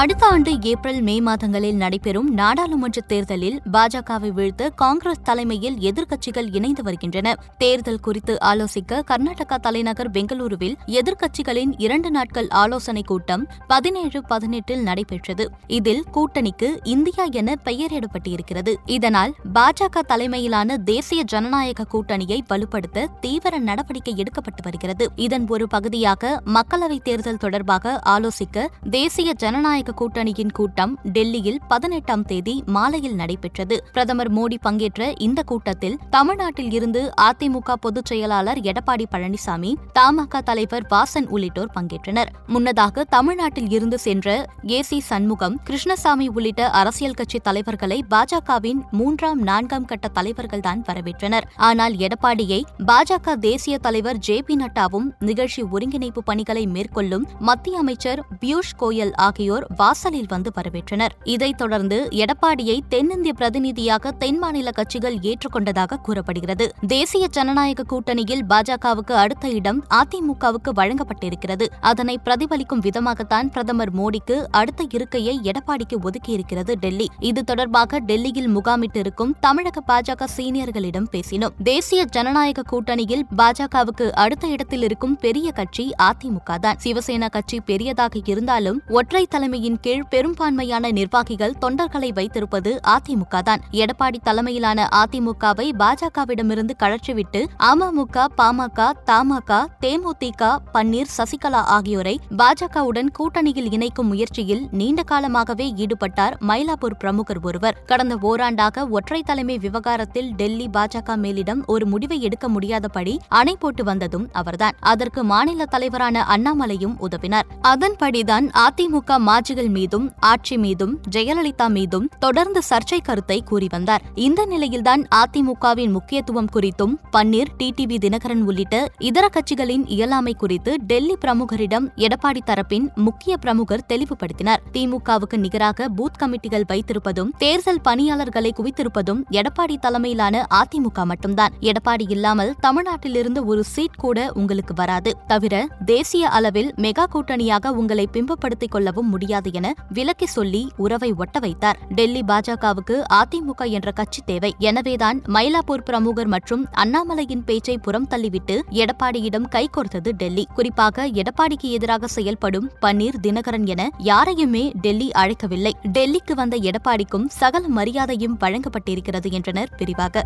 அடுத்த ஆண்டு April May மாதங்களில் நடைபெறும் நாடாளுமன்ற தேர்தலில் பாஜகவை வீழ்த்த காங்கிரஸ் தலைமையில் எதிர்க்கட்சிகள் இணைந்து வருகின்றன. தேர்தல் குறித்து ஆலோசிக்க கர்நாடகா தலைநகர் பெங்களூருவில் எதிர்க்கட்சிகளின் இரண்டு நாட்கள் ஆலோசனைக் கூட்டம் பதினேழு பதினெட்டில் நடைபெற்றது. இதில் கூட்டணிக்கு இந்தியா என பெயரிடப்பட்டிருக்கிறது. இதனால் பாஜக தலைமையிலான தேசிய ஜனநாயக கூட்டணியை வலுப்படுத்த தீவிர நடவடிக்கை எடுக்கப்பட்டு வருகிறது. இதன் ஒரு பகுதியாக மக்களவைத் தேர்தல் தொடர்பாக ஆலோசிக்க தேசிய ஜனநாயக கூட்டணியின் கூட்டம் டெல்லியில் பதினெட்டாம் தேதி மாலையில் நடைபெற்றது. பிரதமர் மோடி பங்கேற்ற இந்த கூட்டத்தில் தமிழ்நாட்டில் இருந்து அதிமுக பொதுச் செயலாளர் எடப்பாடி பழனிசாமி தமாக தலைவர் வாசன் உள்ளிட்டோர் பங்கேற்றனர். முன்னதாக தமிழ்நாட்டில் இருந்து சென்ற ஏ சி சண்முகம் கிருஷ்ணசாமி உள்ளிட்ட அரசியல் கட்சி தலைவர்களை பாஜகவின் மூன்றாம் நான்காம் கட்ட தலைவர்கள்தான் வரவேற்றனர். ஆனால் எடப்பாடியை பாஜக தேசிய தலைவர் ஜே பி நட்டாவும் நிகழ்ச்சி ஒருங்கிணைப்பு பணிகளை மேற்கொள்ளும் மத்திய அமைச்சர் பியூஷ் கோயல் ஆகியோர் வாசலில் வந்து வரவேற்றனர். இதைத் தொடர்ந்து எடப்பாடியை தென்னிந்திய பிரதிநிதியாக தென் மாநில கட்சிகள் ஏற்றுக்கொண்டதாக கூறப்படுகிறது. தேசிய ஜனநாயக கூட்டணியில் பாஜகவுக்கு அடுத்த இடம் அதிமுகவுக்கு வழங்கப்பட்டிருக்கிறது. அதனை பிரதிபலிக்கும் விதமாகத்தான் பிரதமர் மோடிக்கு அடுத்த இருக்கையை எடப்பாடிக்கு ஒதுக்கியிருக்கிறது டெல்லி. இது தொடர்பாக டெல்லியில் முகாமிட்டிருக்கும் தமிழக பாஜக சீனியர்களிடம் பேசினோம். தேசிய ஜனநாயக கூட்டணியில் பாஜகவுக்கு அடுத்த இடத்தில் இருக்கும் பெரிய கட்சி அதிமுக தான் சிவசேனா கட்சி பெரியதாக இருந்தாலும் ஒற்றை தலைமையின் கீழ் பெரும்பான்மையான நிர்வாகிகள் தொண்டர்களை வைத்திருப்பது அதிமுக தான் எடப்பாடி தலைமையிலான அதிமுகவை பாஜகவிடமிருந்து கழற்றிவிட்டு அமமுக பாமக தமாக தேமுதிக பன்னீர் சசிகலா ஆகியோரை பாஜகவுடன் கூட்டணியில் இணைக்கும் முயற்சியில் நீண்ட காலமாகவே ஈடுபட்டார் மயிலாப்பூர் பிரமுகர் ஒருவர். கடந்த ஓராண்டாக ஒற்றை தலைமை விவகாரத்தில் டெல்லி பாஜக மேலிடம் ஒரு முடிவை எடுக்க முடியாதபடி அணை போட்டு வந்ததும் அவர்தான். அதற்கு மாநில தலைவரான அண்ணாமலையும் உதவினார். அதன்படிதான் அதிமுக மாஜி மாஜிகள் மீதும் ஆட்சி மீதும் ஜெயலலிதா மீதும் தொடர்ந்து சர்ச்சை கருத்தை கூறி வந்தார். இந்த நிலையில்தான் அதிமுகவின் முக்கியத்துவம் குறித்தும் பன்னீர் டிடிவி தினகரன் உள்ளிட்ட இதர கட்சிகளின் இயலாமை குறித்து டெல்லி பிரமுகரிடம் எடப்பாடி தரப்பின் முக்கிய பிரமுகர் தெளிவுபடுத்தினார். திமுகவுக்கு நிகராக பூத் கமிட்டிகள் வைத்திருப்பதும் தேர்தல் பணியாளர்களை குவித்திருப்பதும் எடப்பாடி தலைமையிலான அதிமுக மட்டும்தான். எடப்பாடி இல்லாமல் தமிழ்நாட்டிலிருந்து ஒரு சீட் கூட உங்களுக்கு வராது. தவிர தேசிய அளவில் மெகா கூட்டணியாக உங்களை பிம்பப்படுத்திக் கொள்ளவும் முடியாது. முடியாது என விலக்கி சொல்லி உறவை ஒட்ட வைத்தார் டெல்லி பாஜகவுக்கு அதிமுக என்ற கட்சி தேவை. எனவேதான் மயிலாப்பூர் பிரமுகர் மற்றும் அண்ணாமலையின் பேச்சை புறம் தள்ளிவிட்டு எடப்பாடியிடம் கைகோர்த்தது டெல்லி. குறிப்பாக எடப்பாடிக்கு எதிராக செயல்படும் பன்னீர் தினகரன் என யாரையுமே டெல்லி அழைக்கவில்லை. டெல்லிக்கு வந்த எடப்பாடிக்கும் சகல மரியாதையும் வழங்கப்பட்டிருக்கிறது என்றனர் விரிவாக